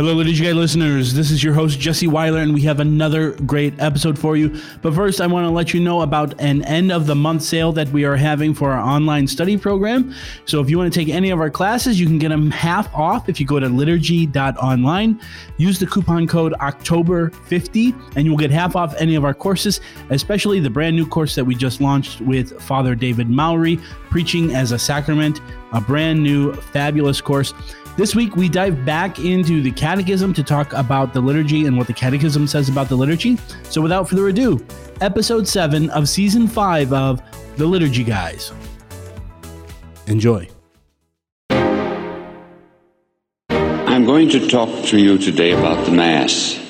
Hello, Liturgy listeners. This is your host, Jesse Weiler, and we have another great episode for you. But first, I want to let you know about an end of the month sale that we are having for our online study program. So, if you want to take any of our classes, you can get them half off if you go to liturgy.online. Use the coupon code October50, and you will get half off any of our courses, especially the brand new course that we just launched with Father David Mowry, Preaching as a Sacrament, a brand new, fabulous course. This week, we dive back into the Catechism to talk about the liturgy and what the Catechism says about the liturgy. So, without further ado, episode 7 of season 5 of The Liturgy Guys. Enjoy. I'm going to talk to you today about the Mass.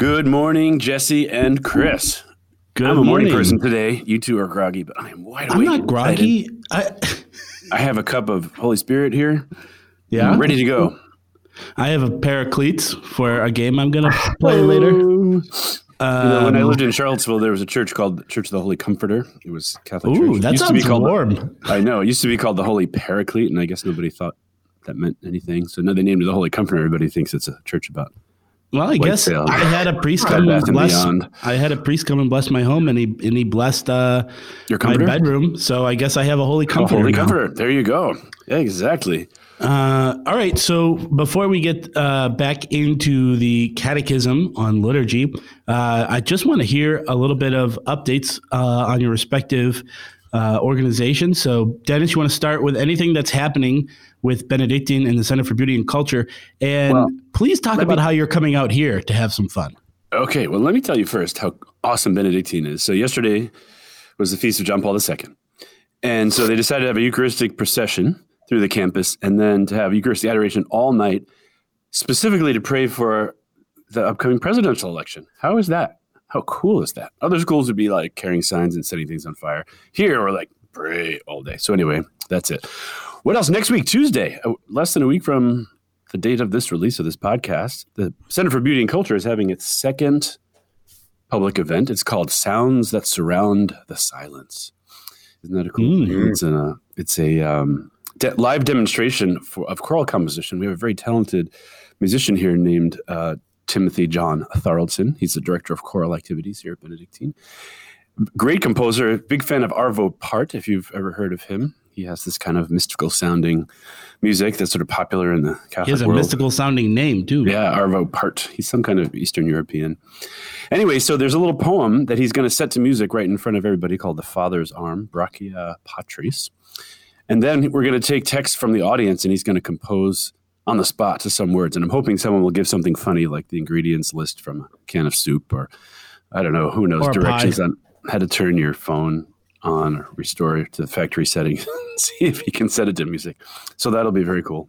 Good morning, Jesse and Chris. Good I'm a morning morning. person today. You two are groggy, but I am wide awake. I'm not groggy. I, I have a cup of Holy Spirit here. yeah. I'm ready to go. I have a pair of cleats for a game I'm going to play later. You know, when I Um, lived in Charlottesville, there was a church called Church of the Holy Comforter. It was Catholic Ooh, church. That used to be sounds called warm. I know. It used to be called the Holy Paraclete, and I guess nobody thought that meant anything. So now they named it the Holy Comforter. Everybody thinks it's a church about. Well, I guess. I had a priest come and bless. I had a priest come and bless my home, and he and he blessed uh, Your my bedroom. So I guess I have a holy comforter. Holy now. Comforter. There you go. Yeah, exactly. Uh, all right. So before we get uh, back into the catechism on liturgy, uh, I just want to hear a little bit of updates uh, on your respective uh, organizations. So, Dennis, you want to start with anything that's happening with Benedictine and the Center for Beauty and Culture, and Well, please talk about me- how you're coming out here to have some fun. Okay, well, let me tell you first how awesome Benedictine is. So, yesterday was the feast of John Paul II. And so they decided to have a Eucharistic procession through the campus and then to have Eucharistic adoration all night, specifically to pray for the upcoming presidential election. How is that? How cool is that? Other schools would be like carrying signs and setting things on fire. Here, we're like, pray all day. So, anyway, that's it. What else? Next week, Tuesday, uh, less than a week from the date of this release of this podcast, the Center for Beauty and Culture is having its second public event. It's called Sounds That Surround the Silence. Isn't that a cool thing? It's a it's a um, de- live demonstration for, of choral composition. We have a very talented musician here named uh, Timothy John Tharaldson. He's the director of choral activities here at Benedictine. Great composer, big fan of Arvo Part. If you've ever heard of him, he has this kind of mystical sounding music that's sort of popular in the Catholic He has a world. mystical sounding name too. Yeah, Arvo Part. He's some kind of Eastern European. Anyway, so there's a little poem that he's going to set to music right in front of everybody called The Father's Arm, Brachia Patris. And then we're going to take text from the audience and he's going to compose on the spot to some words. And I'm hoping someone will give something funny like the ingredients list from a can of soup or I don't know, who knows, Or directions pie. on how to turn your phone on or restore it to the factory setting. See if he can set it to music. So that'll be very cool.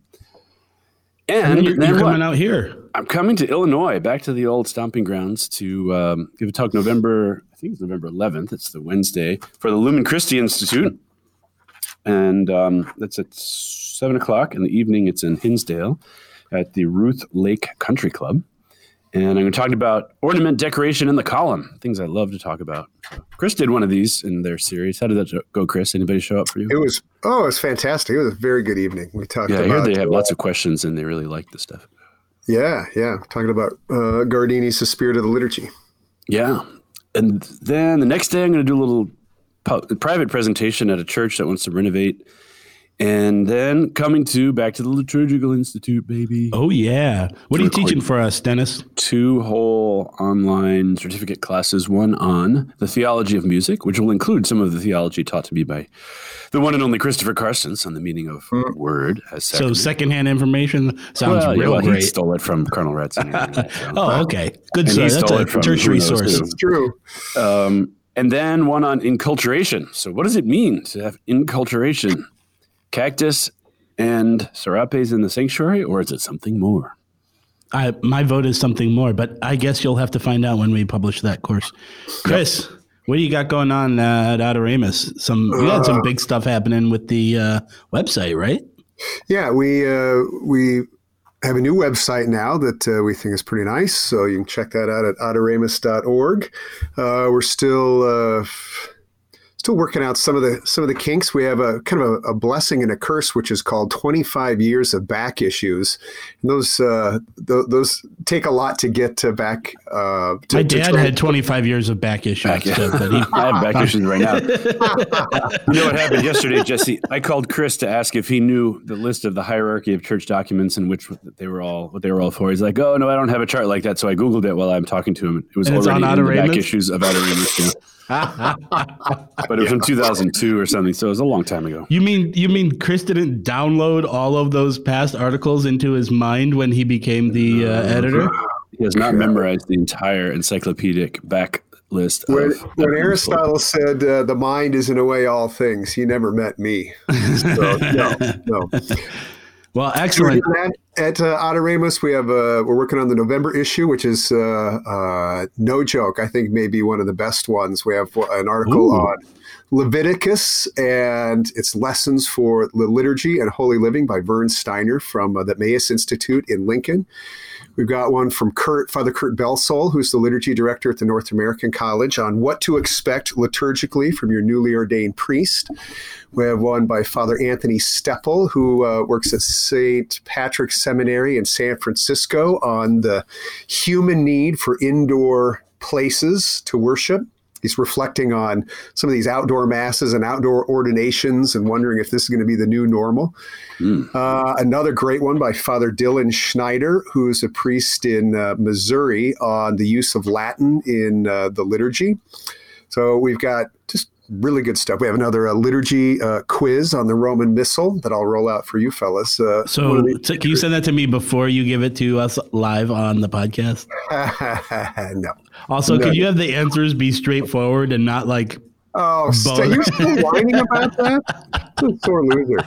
and And, you're, you're what? coming out here. I'm coming to Illinois, back to the old stomping grounds to um, give a talk November, I think it's November 11th. It's the Wednesday for the Lumen Christi Institute. And um, that's at 7 o'clock in the evening. It's in Hinsdale at the Ruth Lake Country Club. And I'm going to talk about ornament decoration in the column, things I love to talk about. Chris did one of these in their series. How did that go, Chris? Anybody show up for you? It was oh, it was fantastic. It was a very good evening. We talked yeah, I about heard they have lots of questions and they really like the stuff. yeah, yeah, talking about uh, Guardini's "The Spirit of the Liturgy." Yeah. And then the next day, I'm going to do a little private presentation at a church that wants to renovate. And then coming to back to the Liturgical Institute, baby. Oh yeah. What are you teaching for us, Dennis? Two whole online certificate classes one on the theology of music, which will include some of the theology taught to me by the one and only Christopher Carstens on the meaning of word as So sacrament. secondhand information sounds well, real well, he stole it from Colonel Retson. anyway, so. Oh, okay. Good And he. That's a it from church resource. It's true. Um, and then one on inculturation. So, what does it mean to have inculturation? Cactus and serapes in the sanctuary, or is it something more? I my vote is something more, but I guess you'll have to find out when we publish that course. Chris, what do you got going on uh, at Adoremus? Some we had some big stuff happening with the uh, website, right? Yeah, we uh, we have a new website now that uh, we think is pretty nice. So you can check that out at adoremus.org. Uh, we're still uh, still working out some of the some of the kinks. We have a kind of a, a, blessing and a curse, which is called 25 years of back issues. And those uh, th- those take a lot to get to back. Uh, to, My dad had 25 years of back issues. Back, yeah. but he, I have back issues right now. you know what happened yesterday, Jesse? I called Chris to ask if he knew the list of the hierarchy of church documents and which they were all what they were all for. He's like, "Oh no, I don't have a chart like that." So I googled it while I'm talking to him. It was and already in the back issues of Adoremus. Yeah. but it was from 2002 or something, so it was a long time ago. You mean you mean Chris didn't download all of those past articles into his mind when he became the uh, editor? He has not memorized the entire encyclopedic back list. When, when Aristotle said uh, the mind is in a way all things, he never met me. So, no, no. Well, excellent. At uh, Adoremus, we have uh, we're working on the November issue, which is uh, uh, no joke. I think maybe one of the best ones. We have an article Ooh. on Leviticus and its lessons for the liturgy and holy living by Vern Steiner from uh, the Emmaus Institute in Lincoln. We've got one from Kurt, Father Kurt Belsole, who's the liturgy director at the North American College, on what to expect liturgically from your newly ordained priest. We have one by Father Anthony Stoeppel, who uh, works at St. Patrick's Seminary in San Francisco on the human need for indoor places to worship. He's reflecting on some of these outdoor masses and outdoor ordinations and wondering if this is going to be the new normal. Mm. Uh, another great one by Father Dylan Schrader, who's a priest in uh, Missouri, on the use of Latin in uh, the liturgy. So we've got really good stuff. We have another uh, liturgy uh, quiz on the Roman Missal that I'll roll out for you fellas. Uh, so, can you send that to me before you give it to us live on the podcast? no. Also, no. could you have the answers be straightforward and not like Oh, are you still whining about that? sore loser.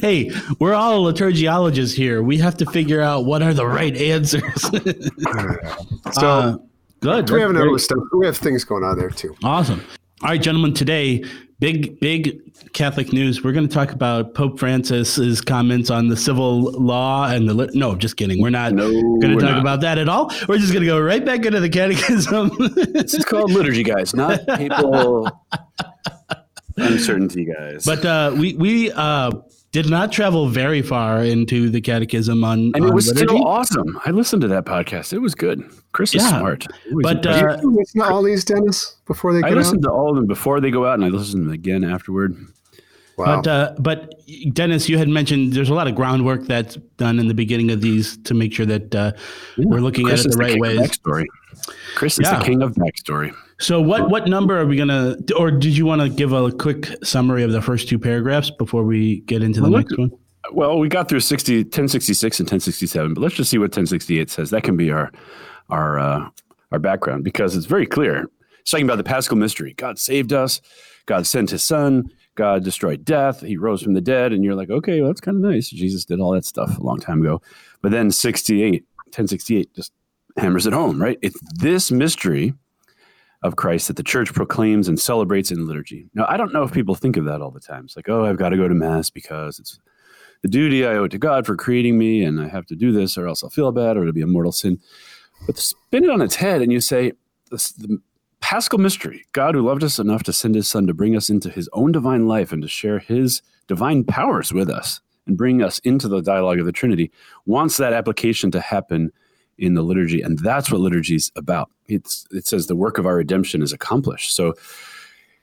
Hey, we're all liturgiologists here. We have to figure out what are the right answers. so uh, good. We have another stuff. We have things going on there too. Awesome. All right, gentlemen, today, big, big Catholic news. We're going to talk about Pope Francis's comments on the civil law and the. No, just kidding. We're not no, going to talk not. about that at all. We're just going to go right back into the catechism. this is called liturgy, guys, not papal uncertainty, guys. But uh, we, we, uh, did not travel very far into the catechism on and it was liturgy. still awesome. I listened to that podcast. It was good. Chris is smart. But uh, you listen to all these dennis before they i listened to all of them before they go out and i listened to them again afterward. Wow. but uh, but dennis you had mentioned there's a lot of groundwork that's done in the beginning of these to make sure that uh, yeah, we're looking chris at it the, the right ways. chris is yeah. the king of backstory so what what number are we gonna? Or did you want to give a quick summary of the first two paragraphs before we get into the well, next one? Well, we got through 60, 1066 and 1067, but let's just see what 1068 says. That can be our our uh, our background because it's very clear. It's talking about the Paschal mystery. God saved us. God sent His Son. God destroyed death. He rose from the dead, and you're like, okay, well, that's kind of nice. Jesus did all that stuff a long time ago. But then 68, 1068 just hammers it home, right? It's this mystery of Christ that the church proclaims and celebrates in liturgy. Now, I don't know if people think of that all the time. It's like, oh, I've got to go to Mass because it's the duty I owe to God for creating me, and I have to do this or else I'll feel bad or it'll be a mortal sin. But spin it on its head and you say, the paschal mystery, God who loved us enough to send his son to bring us into his own divine life and to share his divine powers with us and bring us into the dialogue of the Trinity, wants that application to happen in the liturgy, and that's what liturgy is about. It's it says the work of our redemption is accomplished. So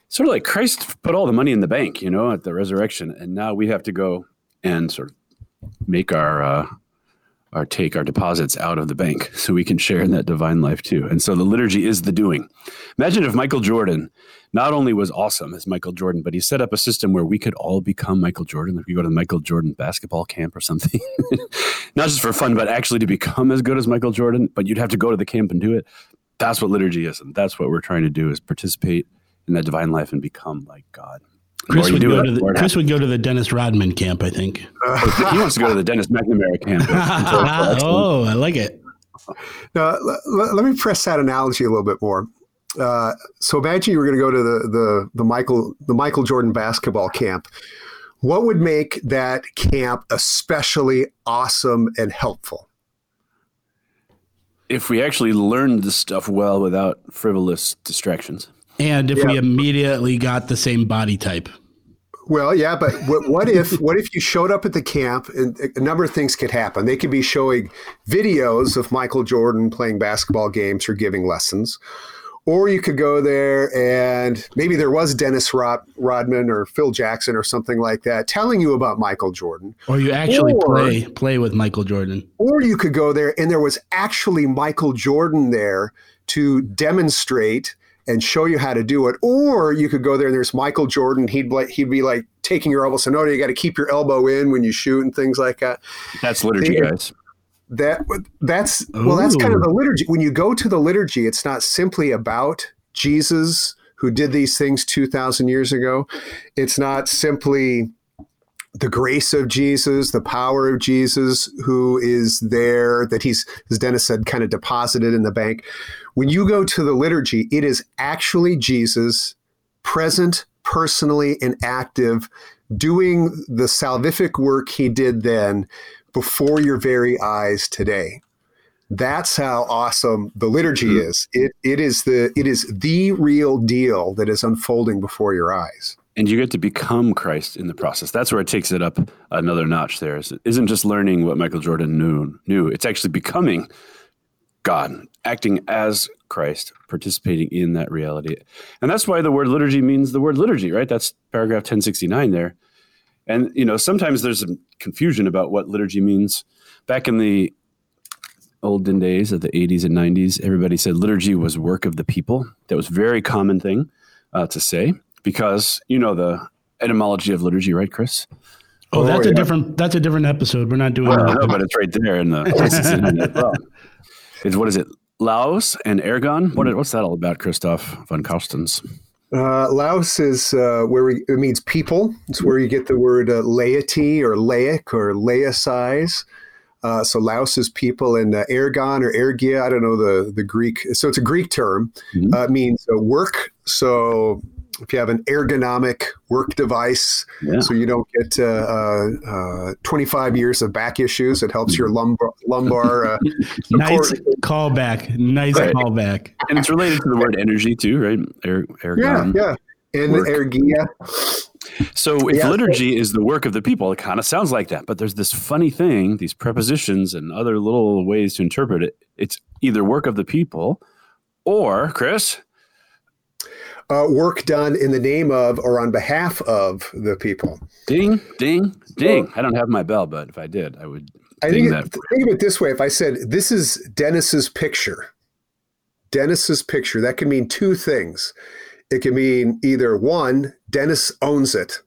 sort of like Christ put all the money in the bank, you know, at the resurrection, and now we have to go and sort of make our uh, our take our deposits out of the bank so we can share in that divine life too. And so the liturgy is the doing. Imagine if Michael Jordan not only was awesome as Michael Jordan, but he set up a system where we could all become Michael Jordan. If you go to the Michael Jordan basketball camp or something, not just for fun, but actually to become as good as Michael Jordan, but you'd have to go to the camp and do it. That's what liturgy is. And that's what we're trying to do is participate in that divine life and become like God. Chris would, go it, to the, Chris would go to the Dennis Rodman camp, I think. he wants to go to the Dennis McNamara camp. oh, I like it. now, l- l- let me press that analogy a little bit more. Uh, so imagine you were going to go to the, the the Michael the Michael Jordan basketball camp. What would make that camp especially awesome and helpful? If we actually learned the stuff well without frivolous distractions. And if Yeah. we immediately got the same body type. Well, yeah, but what, what if what if you showed up at the camp and a number of things could happen? They could be showing videos of Michael Jordan playing basketball games or giving lessons, or you could go there and maybe there was Dennis Rod, Rodman or Phil Jackson or something like that telling you about Michael Jordan, Or you actually Or- play play with Michael Jordan. or you could go there and there was actually Michael Jordan there to demonstrate and show you how to do it. Or you could go there and there's Michael Jordan. He'd like he'd be like taking your elbow, so no, you got to keep your elbow in when you shoot and things like that. That's liturgy, Yeah. guys. That that's well, that's kind of the liturgy. When you go to the liturgy, it's not simply about Jesus who did these things two thousand years ago. It's not simply the grace of Jesus, the power of Jesus, who is there that he's, as Dennis said, kind of deposited in the bank. When you go to the liturgy, it is actually Jesus present, personally, and active, doing the salvific work he did then before your very eyes today. That's how awesome the liturgy mm-hmm. is. It it is the it is the real deal that is unfolding before your eyes. And you get to become Christ in the process. That's where it takes it up another notch. There is- it isn't just learning what Michael Jordan knew. Knew it's actually becoming God, acting as Christ, participating in that reality, and that's why the word liturgy means the word liturgy. Right? That's paragraph ten sixty nine there. And you know, sometimes there's some confusion about what liturgy means. Back in the olden days of the 80s and 90s, everybody said liturgy was work of the people. That was very common thing uh, to say because you know the etymology of liturgy, right, Chris? Oh, Oh, that's a yeah. different that's a different episode. We're not doing Well, that. no, but it's right there in the. it's, well. It's- what is it? Laos and Ergon. What, what's that all about, Christoph von Karstens? Uh, Laos is uh, where we, it means people. It's where you get the word uh, laity or laic or laicize. Uh, so Laos is people, and uh, ergon or ergia, I don't know the, the Greek. So it's a Greek term. Mhm. Uh, it means uh, work. So if you have an ergonomic work device, Yeah. so you don't get uh, uh, uh, 25 years of back issues, it helps your lumbar, lumbar uh, Nice support. callback. Nice Right. callback. And it's related to the word energy too, right? Er, Yeah, ergon. yeah. And Work. ergia. So if Yeah. liturgy is the work of the people, it kind of sounds like that. But there's this funny thing, these prepositions and other little ways to interpret it. It's either work of the people or, Chris, uh, work done in the name of or on behalf of the people. ding, ding, ding. I don't have my bell, but if I did, I would I ding think, that. it, think of it this way: if I said this is Dennis's picture, Dennis's picture, that can mean two things. It can mean either one, Dennis owns it.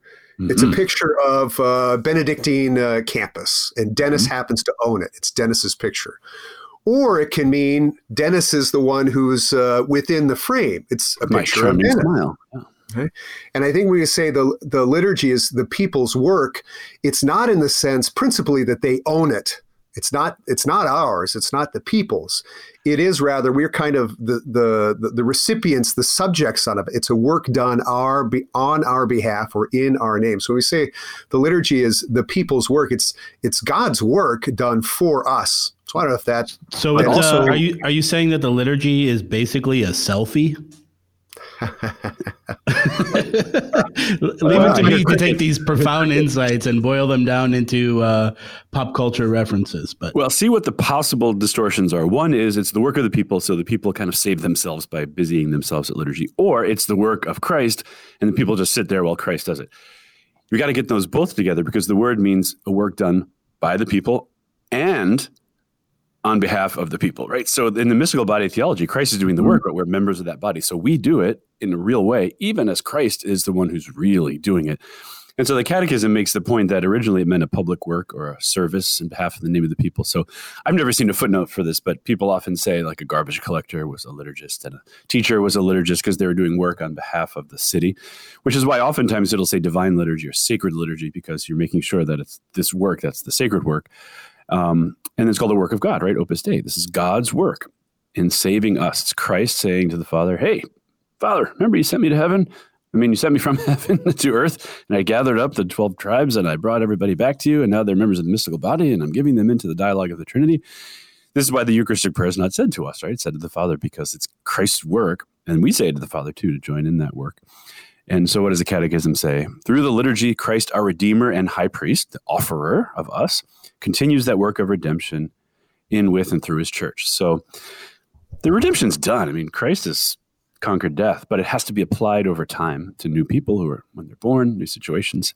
It's a Mhm. picture of uh, Benedictine uh, campus, and Dennis Mm-hmm. happens to own it. It's Dennis's picture. Or it can mean Dennis is the one who's uh, within the frame. It's a picture of Dennis. smile. Yeah. And I think when you say the the liturgy is the people's work, it's not in the sense principally that they own it. It's not it's not ours. It's not the people's. It is rather we're kind of the the the, the recipients, the subjects on it. It's a work done our on our behalf or in our name. So we say the liturgy is the people's work. It's it's God's work done for us. So I don't know if that So But it's, also- uh, are you are you saying that the liturgy is basically a selfie? Leave it to me to take these profound insights and boil them down into uh, pop culture references. But Well, see what the possible distortions are. One is it's the work of the people, so the people kind of save themselves by busying themselves at liturgy, or it's the work of Christ, and the people just sit there while Christ does it. We got to get those both together because the word means a work done by the people and on behalf of the people, right? So in the mystical body of theology, Christ is doing the work, mm. but we're members of that body. So we do it in a real way, even as Christ is the one who's really doing it. And so the catechism makes the point that originally it meant a public work or a service in behalf of the name of the people. So I've never seen a footnote for this, but people often say like a garbage collector was a liturgist and a teacher was a liturgist because they were doing work on behalf of the city, which is why oftentimes it'll say divine liturgy or sacred liturgy because you're making sure that it's this work that's the sacred work. Um, and it's called the work of God, right? Opus Dei. This is God's work in saving us. It's Christ saying to the Father, Hey, Father, remember you sent me to heaven? I mean, you sent me from heaven to earth, and I gathered up the 12 tribes and I brought everybody back to you, and now they're members of the mystical body, and I'm giving them into the dialogue of the Trinity. This is why the Eucharistic prayer is not said to us, right? It's said to the Father because it's Christ's work, and we say it to the Father too to join in that work. And so, what does the Catechism say? Through the liturgy, Christ, our Redeemer and High Priest, the offerer of us, continues that work of redemption in, with, and through his church. So, the redemption's done. I mean, Christ has conquered death, but it has to be applied over time to new people who are, when they're born, new situations.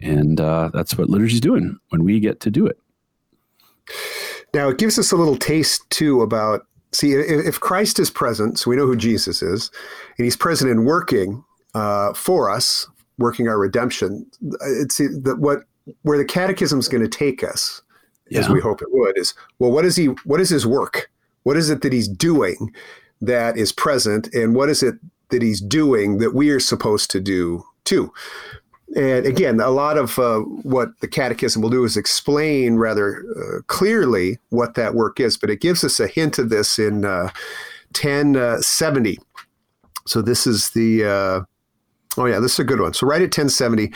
And uh, that's what liturgy's doing when we get to do it. Now, it gives us a little taste, too, about see, if Christ is present, so we know who Jesus is, and he's present and working uh, for us, working our redemption. It's that what where the catechism is going to take us, yeah. as we hope it would, is well, what is he? What is his work? What is it that he's doing that is present, and what is it that he's doing that we are supposed to do too? And again, a lot of uh, what the catechism will do is explain rather uh, clearly what that work is, but it gives us a hint of this in uh, 1070. So this is the uh, Oh, yeah, this is a good one. So, right at 1070,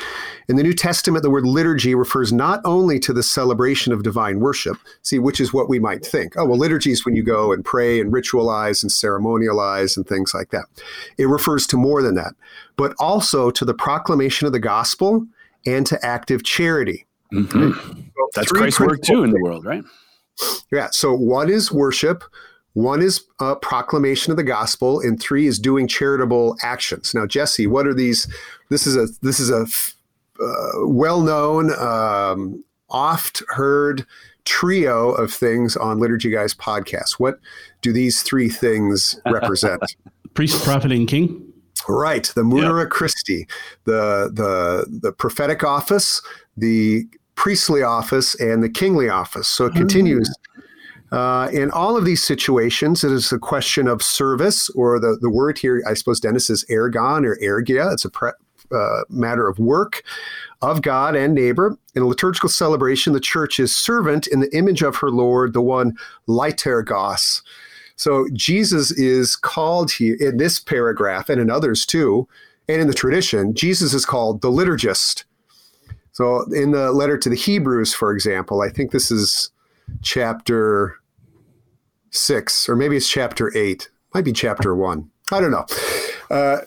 in the New Testament, the word liturgy refers not only to the celebration of divine worship, see, which is what we might think. Oh, well, liturgy is when you go and pray and ritualize and ceremonialize and things like that. It refers to more than that, but also to the proclamation of the gospel and to active charity. Mm-hmm. So That's Christ's work too in the world, right? Yeah. So, one is worship, one is a proclamation of the gospel, and three is doing charitable actions. Now, Jesse, what are these? This is a this is a uh, well-known, um, oft-heard trio of things on Liturgy Guys podcast. What do these three things represent? Priest, prophet, and king. Right, the Munera yep. Christi, the the the prophetic office, the priestly office, and the kingly office. So it continues. Mm uh, in all of these situations, it is a question of service, or the, the word here, I suppose, Dennis, is ergon or ergia. It's a pre- uh, matter of work of God and neighbor. In a liturgical celebration, the church is servant in the image of her Lord, the one liturgos. So Jesus is called here in this paragraph and in others too, and in the tradition, Jesus is called the liturgist. So in the letter to the Hebrews, for example, I think this is chapter six, or maybe it's chapter eight, might be chapter one. I don't know. Uh,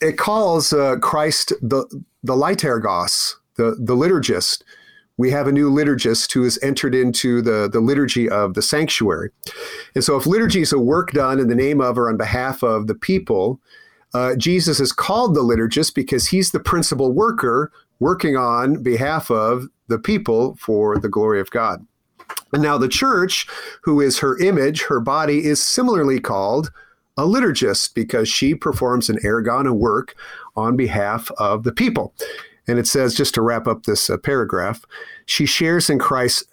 it calls uh, Christ the the liturgos, the the liturgist. We have a new liturgist who has entered into the, the liturgy of the sanctuary. And so, if liturgy is a work done in the name of or on behalf of the people, uh, Jesus is called the liturgist because he's the principal worker working on behalf of the people for the glory of God. And now the church, who is her image, her body, is similarly called a liturgist because she performs an ergon, work on behalf of the people. And it says, just to wrap up this uh, paragraph, she shares in Christ's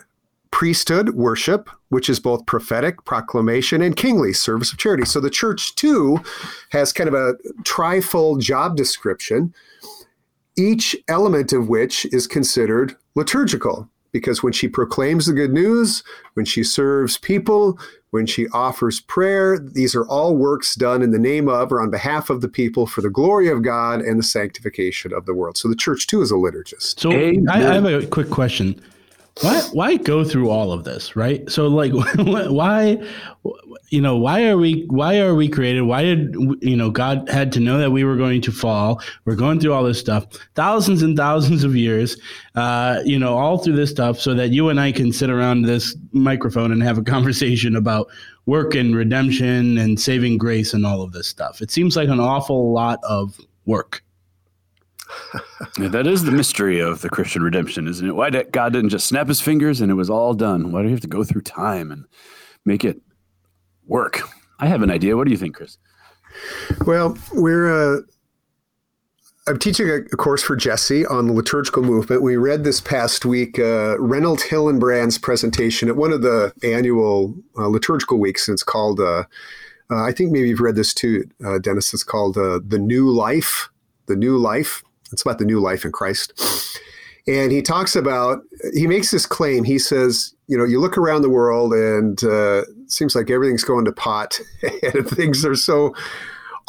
priesthood worship, which is both prophetic proclamation and kingly service of charity. So the church, too, has kind of a trifold job description, each element of which is considered liturgical because when she proclaims the good news, when she serves people, when she offers prayer, these are all works done in the name of or on behalf of the people for the glory of God and the sanctification of the world. So the church too is a liturgist. So I, I have a quick question why why go through all of this right? So like why you know why are we why are we created? Why did you know god had to know that we were going to fall? We're going through all this stuff thousands and thousands of years uh, you know all through this stuff so that you and i can sit around this microphone and have a conversation about work and redemption and saving grace and all of this stuff. It seems like an awful lot of work yeah, that is the mystery of the Christian redemption, isn't it? Why did God didn't just snap his fingers and it was all done? Why do you have to go through time and make it work? I have an idea. What do you think, Chris? Well, we're uh, I'm teaching a, course for Jesse on the liturgical movement. We read this past week uh, Reinhold Hillenbrand's presentation at one of the annual uh, liturgical weeks. And it's called, uh, uh, I think maybe you've read this too, uh, Dennis. It's called uh, The New Life. The New Life. It's about the new life in Christ. And he talks about, he makes this claim. He says, you know, you look around the world and uh, seems like everything's going to pot and things are so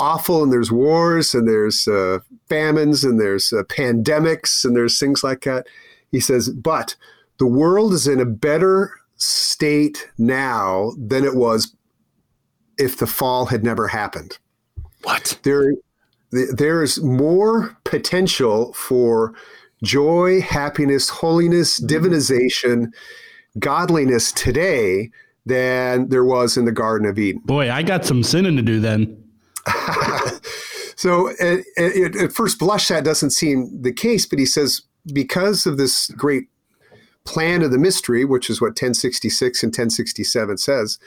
awful and there's wars and there's uh, famines and there's uh, pandemics and there's things like that. He says, but the world is in a better state now than it was if the fall had never happened. What? There, there's more potential for joy, happiness, holiness, mm-hmm. divinization, godliness today than there was in the Garden of Eden. Boy, I got some sinning to do then. so at, at, at, first blush, that doesn't seem the case, but he says because of this great plan of the mystery, which is what 1066 and 1067 says,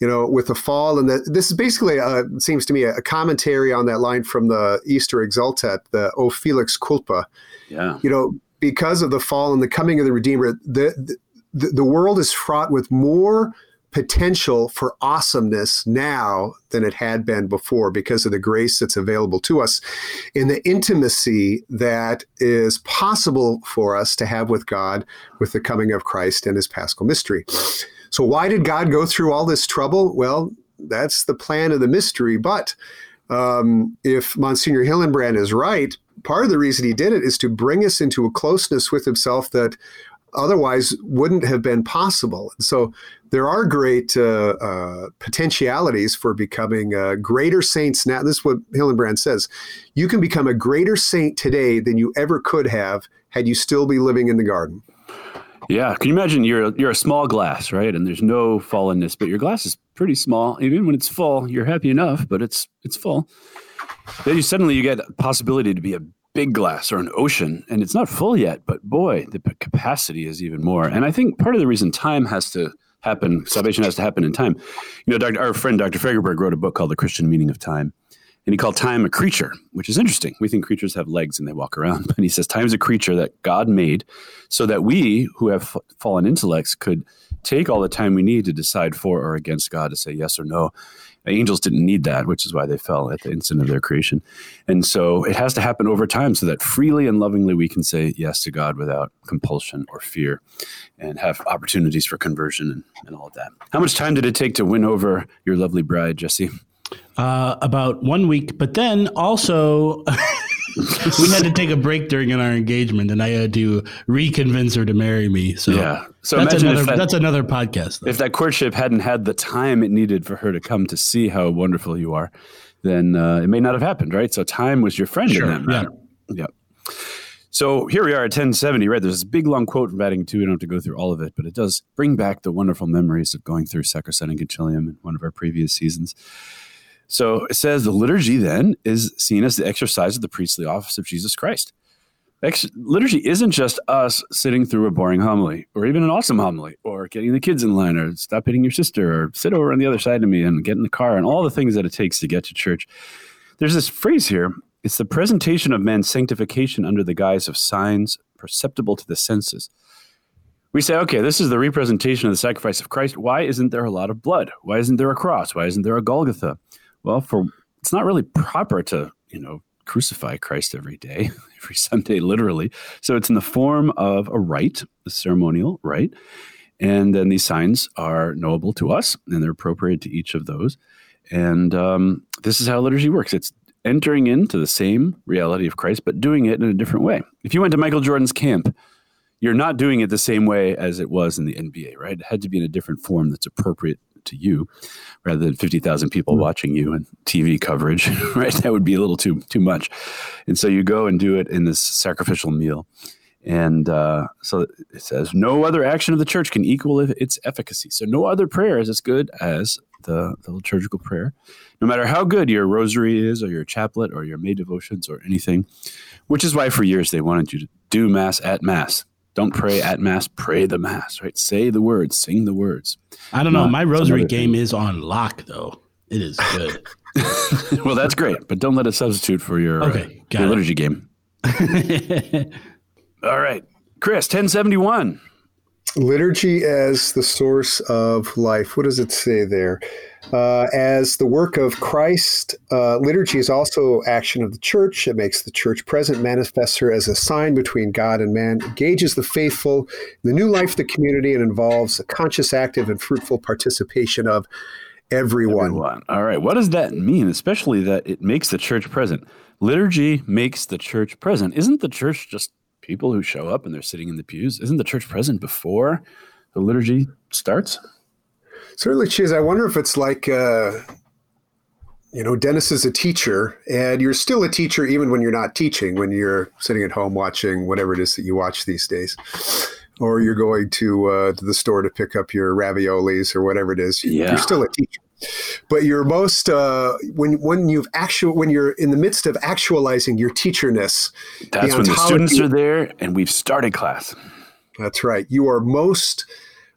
you know, with the fall, and the, this is basically, uh, a, seems to me, a, commentary on that line from the Easter Exultet, the O Felix Culpa. Yeah. You know, because of the fall and the coming of the Redeemer, the, the, the world is fraught with more potential for awesomeness now than it had been before because of the grace that's available to us in the intimacy that is possible for us to have with God with the coming of Christ and his paschal mystery. So, why did God go through all this trouble? Well, that's the plan of the mystery. But um, if Monsignor Hillenbrand is right, part of the reason he did it is to bring us into a closeness with himself that otherwise wouldn't have been possible. So there are great uh, uh, potentialities for becoming uh, greater saints now. This is what Hillenbrand says. You can become a greater saint today than you ever could have had you still be living in the garden. Yeah, can you imagine you're you're a small glass, right? And there's no fallenness, but your glass is pretty small. Even when it's full, you're happy enough, but it's it's full. Then you suddenly you get a possibility to be a big glass or an ocean and it's not full yet but boy the capacity is even more and i think part of the reason time has to happen salvation has to happen in time you know Dr., our friend dr fagerberg wrote a book called the christian meaning of time and he called time a creature which is interesting we think creatures have legs and they walk around but he says time is a creature that god made so that we who have fallen intellects could take all the time we need to decide for or against god to say yes or no Angels didn't need that, which is why they fell at the instant of their creation. And so it has to happen over time so that freely and lovingly we can say yes to God without compulsion or fear and have opportunities for conversion and, and all of that. How much time did it take to win over your lovely bride, Jesse? Uh, about one week, but then also we had to take a break during our engagement, and I had to reconvince her to marry me. So yeah, so that's another that, that's another podcast. Though. If that courtship hadn't had the time it needed for her to come to see how wonderful you are, then uh, it may not have happened, right? So time was your friend sure, in that matter. Yeah. yeah. So here we are at 1070, right? There's this big long quote from Vatican II. I don't have to go through all of it, but it does bring back the wonderful memories of going through Sacrosanctum Concilium in one of our previous seasons. So it says the liturgy then is seen as the exercise of the priestly office of Jesus Christ. Ex- liturgy isn't just us sitting through a boring homily or even an awesome homily or getting the kids in line or stop hitting your sister or sit over on the other side of me and get in the car and all the things that it takes to get to church. There's this phrase here it's the presentation of man's sanctification under the guise of signs perceptible to the senses. We say, okay, this is the representation of the sacrifice of Christ. Why isn't there a lot of blood? Why isn't there a cross? Why isn't there a Golgotha? Well, for it's not really proper to, you know, crucify Christ every day, every Sunday, literally. So it's in the form of a rite, a ceremonial rite. And then these signs are knowable to us and they're appropriate to each of those. And um, this is how liturgy works it's entering into the same reality of Christ, but doing it in a different way. If you went to Michael Jordan's camp, you're not doing it the same way as it was in the NBA, right? It had to be in a different form that's appropriate to you rather than 50,000 people mm-hmm. watching you and TV coverage, right? That would be a little too, too much. And so you go and do it in this sacrificial meal. And uh, so it says, no other action of the church can equal its efficacy. So no other prayer is as good as the, the liturgical prayer. No matter how good your rosary is, or your chaplet, or your May devotions, or anything, which is why for years they wanted you to do Mass at Mass. Don't pray at Mass, pray the Mass, right? Say the words, sing the words. I don't know. My rosary game thing. is on lock, though. It is good. well, that's great, but don't let it substitute for your, uh, okay, uh, your liturgy game. All right. Chris, 1071. Liturgy as the source of life. What does it say there? Uh, as the work of Christ, uh, liturgy is also action of the church. It makes the church present, manifests her as a sign between God and man, engages the faithful the new life of the community, and involves a conscious, active, and fruitful participation of everyone. everyone. All right. What does that mean, especially that it makes the church present? Liturgy makes the church present. Isn't the church just people who show up and they're sitting in the pews? Isn't the church present before the liturgy starts? Certainly, Chiz. I wonder if it's like, uh, you know, Dennis is a teacher, and you're still a teacher even when you're not teaching, when you're sitting at home watching whatever it is that you watch these days. Or you're going to uh, to the store to pick up your raviolis or whatever it is. Yeah. You're still a teacher, but you're most uh, when when you've actual when you're in the midst of actualizing your teacherness. That's when the students are there and we've started class. That's right. You are most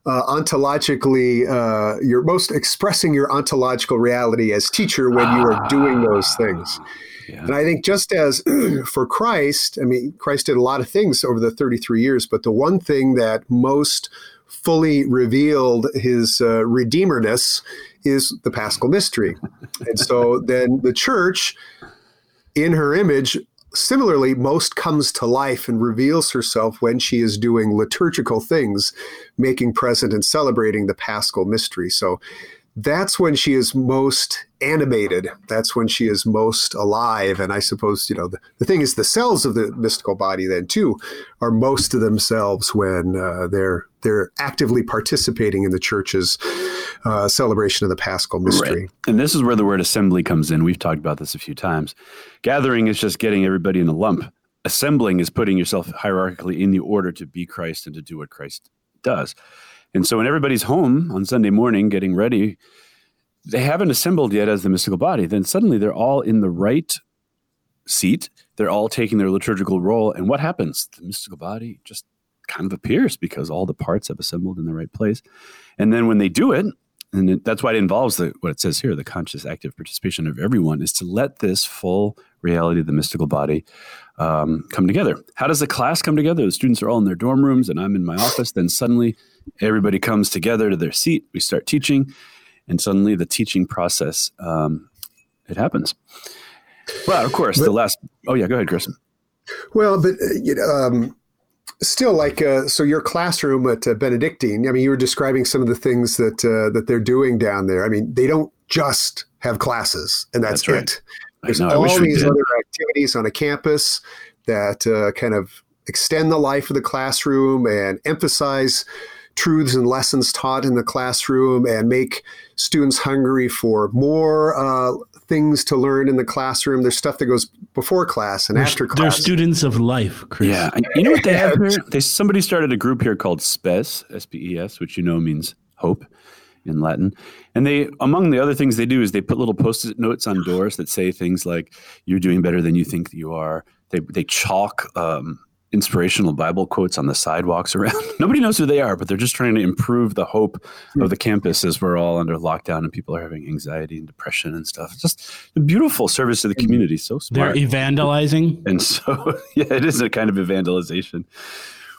uh, ontologically, uh, you're most expressing your ontological reality as teacher when you are doing those things. Yeah. And I think just as for Christ, I mean, Christ did a lot of things over the 33 years, but the one thing that most fully revealed his uh, redeemerness is the paschal mystery. and so then the church, in her image, similarly, most comes to life and reveals herself when she is doing liturgical things, making present and celebrating the paschal mystery. So that's when she is most animated. That's when she is most alive. And I suppose, you know, the, the thing is, the cells of the mystical body then too are most of themselves when uh, they're they're actively participating in the church's uh, celebration of the Paschal mystery. Right. And this is where the word assembly comes in. We've talked about this a few times. Gathering is just getting everybody in a lump. Assembling is putting yourself hierarchically in the order to be Christ and to do what Christ does. And so when everybody's home on Sunday morning getting ready, they haven't assembled yet as the mystical body. Then suddenly they're all in the right seat. They're all taking their liturgical role. And what happens? The mystical body just kind of appears because all the parts have assembled in the right place. And then when they do it, and it, that's why it involves the, what it says here the conscious active participation of everyone is to let this full reality of the mystical body um, come together how does the class come together the students are all in their dorm rooms and i'm in my office then suddenly everybody comes together to their seat we start teaching and suddenly the teaching process um, it happens well of course But- the last oh yeah go ahead chris Well, but uh, you know, um, still, like, uh, so your classroom at uh, Benedictine. I mean, you were describing some of the things that uh, that they're doing down there. I mean, they don't just have classes, and that's, That's right. it. There's know, all these other activities on a campus that uh, kind of extend the life of the classroom and emphasize truths and lessons taught in the classroom and make students hungry for more uh, things to learn in the classroom. There's stuff that goes before class and They're, after class. they're students of life, Chris. Yeah, and you know what they have here? They somebody started a group here called SPES, S P E S, which you know means hope in Latin. And they, among the other things they do, is they put little post-it notes on doors that say things like "You're doing better than you think you are." They they chalk um, inspirational Bible quotes on the sidewalks around. Nobody knows who they are, but they're just trying to improve the hope of hmm. the campus as we're all under lockdown and people are having anxiety and depression and stuff. It's just a beautiful service to the community. So smart. They're evangelizing. And so, yeah, it is a kind of evangelization.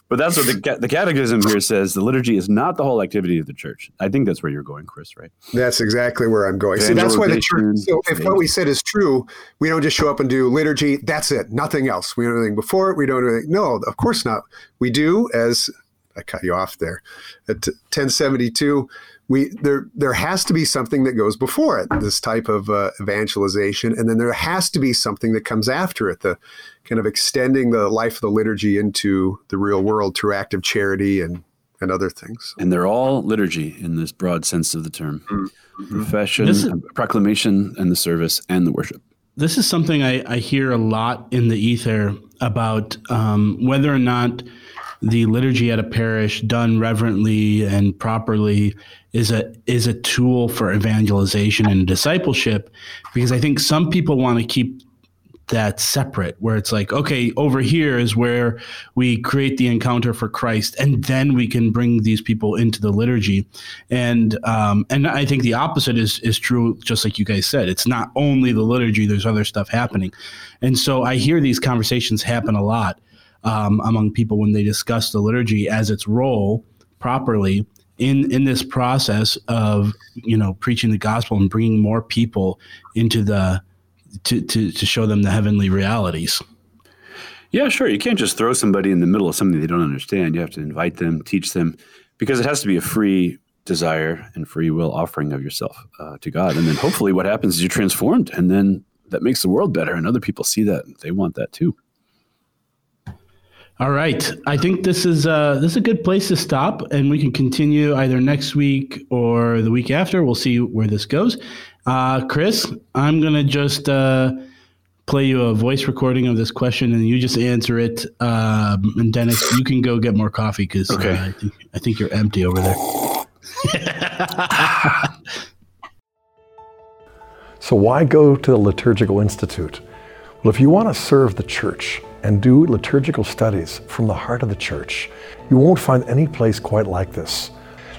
But that's what the, the catechism here says. The liturgy is not the whole activity of the church. I think that's where you're going, Chris, right? That's exactly where I'm going. See, that's why the church. So, if what we said is true, we don't just show up and do liturgy. That's it. Nothing else. We don't do anything before it. We don't do anything. No, of course not. We do as I cut you off there at 1072. We there there has to be something that goes before it. This type of uh, evangelization, and then there has to be something that comes after it. The kind of extending the life of the liturgy into the real world through active charity and and other things. And they're all liturgy in this broad sense of the term Mm-hmm. profession, is- proclamation, and the service and the worship. this is something I, I hear a lot in the ether about um, whether or not the liturgy at a parish done reverently and properly is a is a tool for evangelization and discipleship because I think some people want to keep that separate where it's like okay over here is where we create the encounter for christ and then we can bring these people into the liturgy. And um, and i think the opposite is is true just like you guys said. It's not only the liturgy there's other stuff happening. And so i hear these conversations happen a lot um, among people when they discuss the liturgy as its role properly in in this process of you know preaching the gospel and bringing more people into the to to, to show them the heavenly realities. Yeah, sure. You can't just throw somebody in the middle of something they don't understand. You have to invite them, teach them, because it has to be a free desire and free will offering of yourself uh, to God. And then hopefully, what happens is you're transformed, and then that makes the world better, and other people see that they want that too. All right, I think this is uh, this is a good place to stop, and we can continue either next week or the week after. We'll see where this goes. Uh, Chris, I'm gonna just uh, play you a voice recording of this question, and you just answer it. Um, and Dennis, you can go get more coffee because Okay. I think I think you're empty over there. So, why go to the Liturgical Institute? Well, if you want to serve the church and do liturgical studies from the heart of the church, you won't find any place quite like this.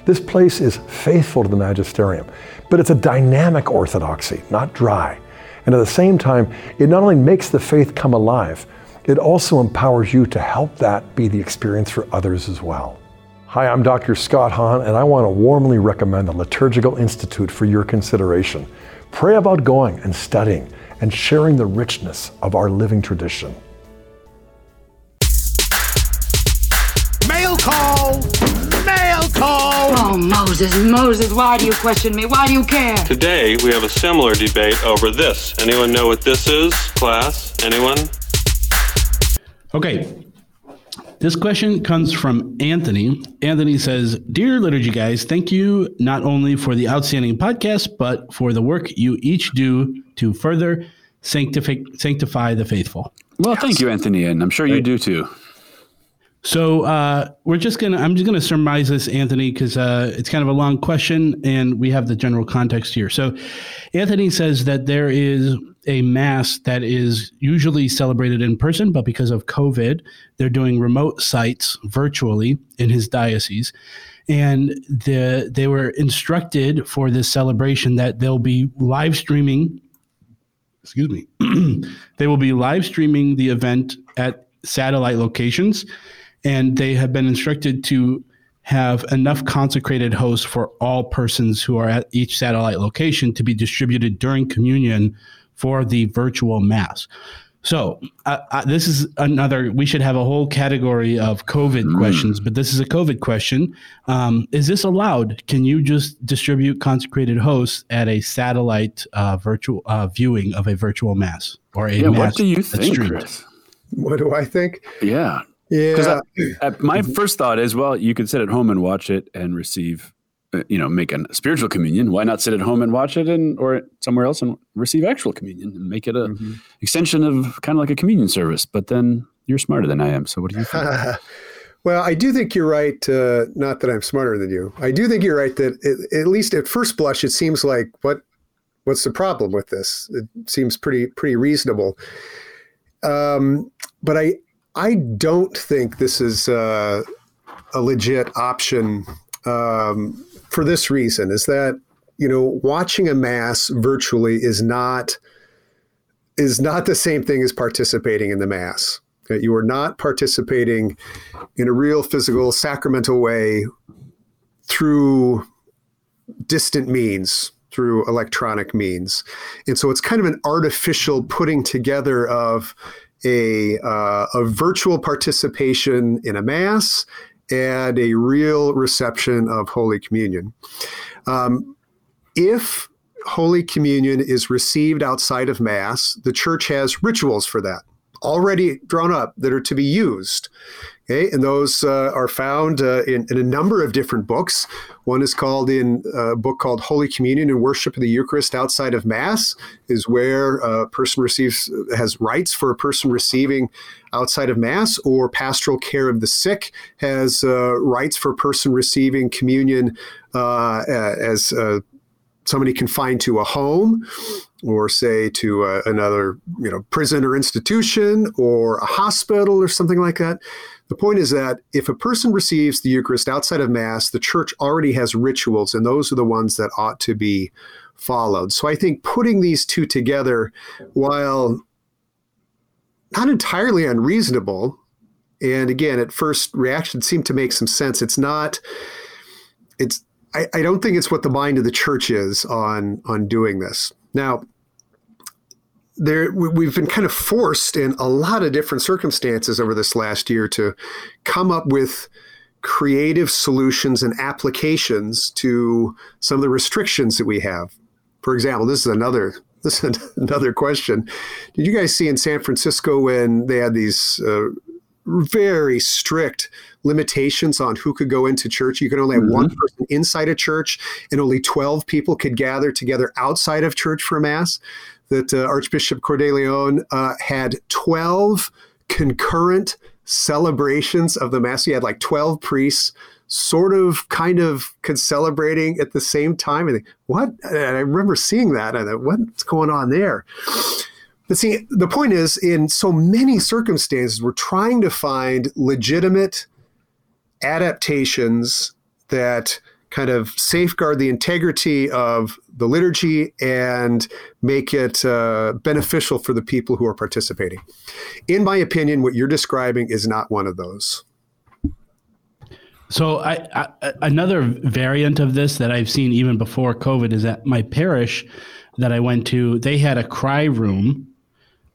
This place is faithful to the magisterium, but it's a dynamic orthodoxy, not dry. And at the same time, it not only makes the faith come alive, it also empowers you to help that be the experience for others as well. Hi, I'm Dr. Scott Hahn, and I want to warmly recommend the Liturgical Institute for your consideration. Pray about going and studying and sharing the richness of our living tradition. Mail call! Mail call! Oh, Moses, Moses, why do you question me? Why do you care? Today, we have a similar debate over this. Anyone know what this is, class? Anyone? Okay. This question comes from Anthony. Anthony says, Dear Liturgy Guys, thank you not only for the outstanding podcast, but for the work you each do to further sanctify, sanctify the faithful. Well, thank you, Anthony, and I'm sure you do too. So uh, we're just gonna. I'm just gonna surmise this, Anthony, because uh, it's kind of a long question, and we have the general context here. So, Anthony says that there is a mass that is usually celebrated in person, but because of COVID, they're doing remote sites virtually in his diocese, and the they were instructed for this celebration that they'll be live streaming. Excuse me. they will be live streaming the event at satellite locations and they have been instructed to have enough consecrated hosts for all persons who are at each satellite location to be distributed during communion for the virtual mass. So, uh, uh, this is another, we should have a whole category of COVID questions, but this is a COVID question. Um, is this allowed? Can you just distribute consecrated hosts at a satellite uh, virtual uh, viewing of a virtual mass or a Yeah, mass what do you think. Chris? What do I think? Yeah. Yeah. Because my first thought is, well, you could sit at home and watch it and receive, uh, you know, make a spiritual communion. Why not sit at home and watch it and or somewhere else and receive actual communion and make it a Mm-hmm. extension of kind of like a communion service? But then you're smarter than I am. So what do you think? Well, I do think you're right. Uh, not that I'm smarter than you. I do think you're right that it, at least at first blush, it seems like what what's the problem with this? It seems pretty pretty reasonable. Um, but I I don't think this is uh, a legit option um, for this reason. Is that you know watching a mass virtually is not is not the same thing as participating in the mass. That you are not participating in a real physical sacramental way through distant means through electronic means and so it's kind of an artificial putting together of a, uh, a virtual participation in a mass and a real reception of holy communion. Um, if holy communion is received outside of mass the church has rituals for that already drawn up that are to be used Okay, and those uh, are found uh, in, in, a number of different books. One is called in a book called Holy Communion and Worship of the Eucharist Outside of Mass, is where a person receives has rites for a person receiving outside of Mass, or Pastoral Care of the Sick has uh, rites for a person receiving communion uh, as uh, somebody confined to a home or say to uh, another you know prison or institution or a hospital or something like that the point is that if a person receives the Eucharist outside of Mass, the church already has rituals, and those are the ones that ought to be followed. So I think putting these two together, while not entirely unreasonable, and again, at first reaction seemed to make some sense, it's not it's I, I don't think it's what the mind of the church is on on doing this. Now, there we've been kind of forced in a lot of different circumstances over this last year to come up with creative solutions and applications to some of the restrictions that we have. For example, this is another this is another question. Did you guys see in San Francisco when they had these uh, very strict limitations on who could go into church? You could only have mm-hmm. one person inside a church, and only twelve people could gather together outside of church for mass that uh, Archbishop Cordileone uh, had 12 concurrent celebrations of the Mass. He had like 12 priests sort of kind of celebrating at the same time. And what? And I remember seeing that. I thought, what's going on there? But see, the point is, in so many circumstances, we're trying to find legitimate adaptations that kind of safeguard the integrity of the liturgy and make it uh, beneficial for the people who are participating. In my opinion, what you're describing is not one of those. So, I, I, another variant of this that I've seen even before COVID is that my parish that I went to, they had a cry room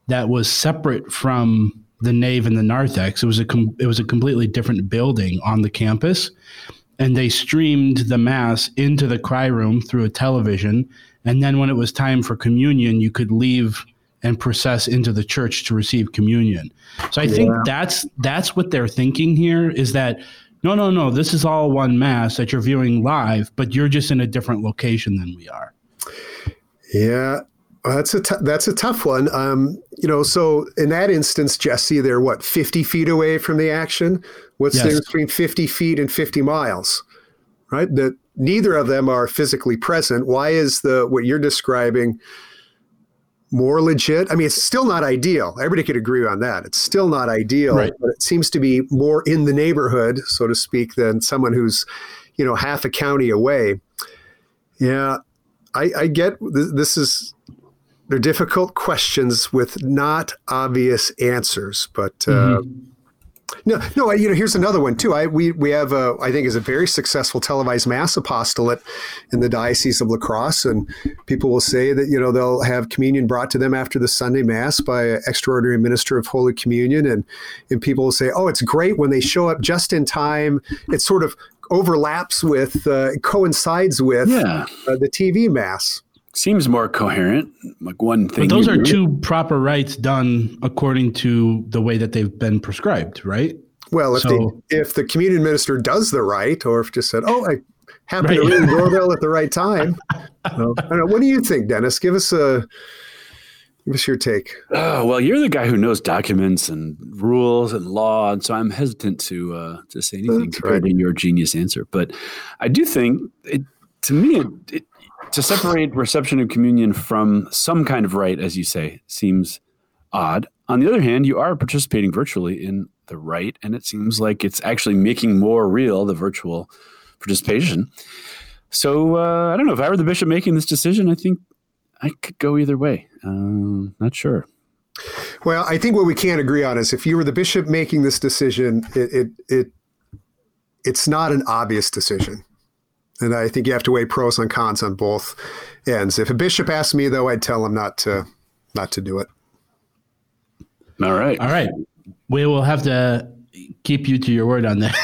that was separate from the nave and the narthex. It was a com- it was a completely different building on the campus, and they streamed the mass into the cry room through a television and then when it was time for communion you could leave and process into the church to receive communion so i yeah. think that's that's what they're thinking here is that no no no this is all one mass that you're viewing live but you're just in a different location than we are yeah that's a t- that's a tough one. Um, you know, so in that instance, Jesse, they're what fifty feet away from the action. What's yes. there between fifty feet and fifty miles? Right. That neither of them are physically present. Why is the what you're describing more legit? I mean, it's still not ideal. Everybody could agree on that. It's still not ideal, right. but it seems to be more in the neighborhood, so to speak, than someone who's, you know, half a county away. Yeah, I, I get this is they're difficult questions with not obvious answers, but. Uh, mm-hmm. No, no. You know, here's another one too. I we we have a I think is a very successful televised mass apostolate in the diocese of La Crosse, and people will say that you know they'll have communion brought to them after the Sunday mass by an extraordinary minister of Holy Communion, and and people will say, oh, it's great when they show up just in time. It sort of overlaps with uh, coincides with yeah. uh, the TV mass seems more coherent. Like one thing. But those are two proper rites done according to the way that they've been prescribed, rite? Well, if so, the if the communion minister does the right, or if just said, "Oh, I happen right. to ring the doorbell at the right time," well, What do you think, Dennis? Give us a give us your take. Oh well, you're the guy who knows documents and rules and law, and so I'm hesitant to uh, to say anything That's compared right. to your genius answer. But I do think it to me it, it to separate reception of communion from some kind of rite, as you say, seems odd. On the other hand, you are participating virtually in the rite, and it seems like it's actually making more real the virtual participation. So uh, I don't know if I were the bishop making this decision. I think I could go either way. Uh, not sure. Well, I think what we can't agree on is if you were the bishop making this decision, it it, it it's not an obvious decision. And I think you have to weigh pros and cons on both ends. If a bishop asked me, though, I'd tell him not to not to do it. All right. All right. We will have to keep you to your word on that.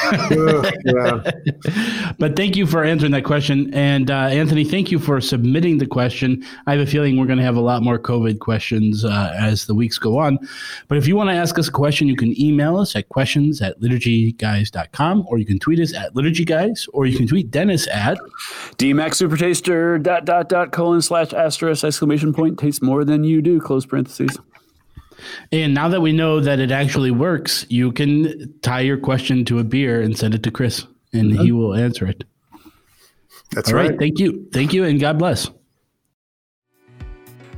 yeah. but thank you for answering that question. And uh, Anthony, thank you for submitting the question. I have a feeling we're going to have a lot more COVID questions uh, as the weeks go on. But if you want to ask us a question, you can email us at questions at liturgyguys.com or you can tweet us at liturgyguys or you can tweet Dennis at DMAX Supertaster dot dot dot colon slash asterisk exclamation point tastes more than you do close parentheses. And now that we know that it actually works, you can tie your question to a beer and send it to Chris, and mm-hmm. he will answer it. That's All right. right. Thank you. Thank you, and God bless.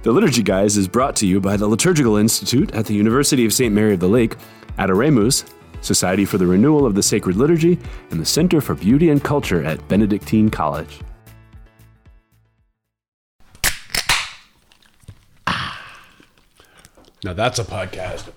The Liturgy Guys is brought to you by the Liturgical Institute at the University of St. Mary of the Lake, Adoremus, Society for the Renewal of the Sacred Liturgy, and the Center for Beauty and Culture at Benedictine College. Now that's a podcast.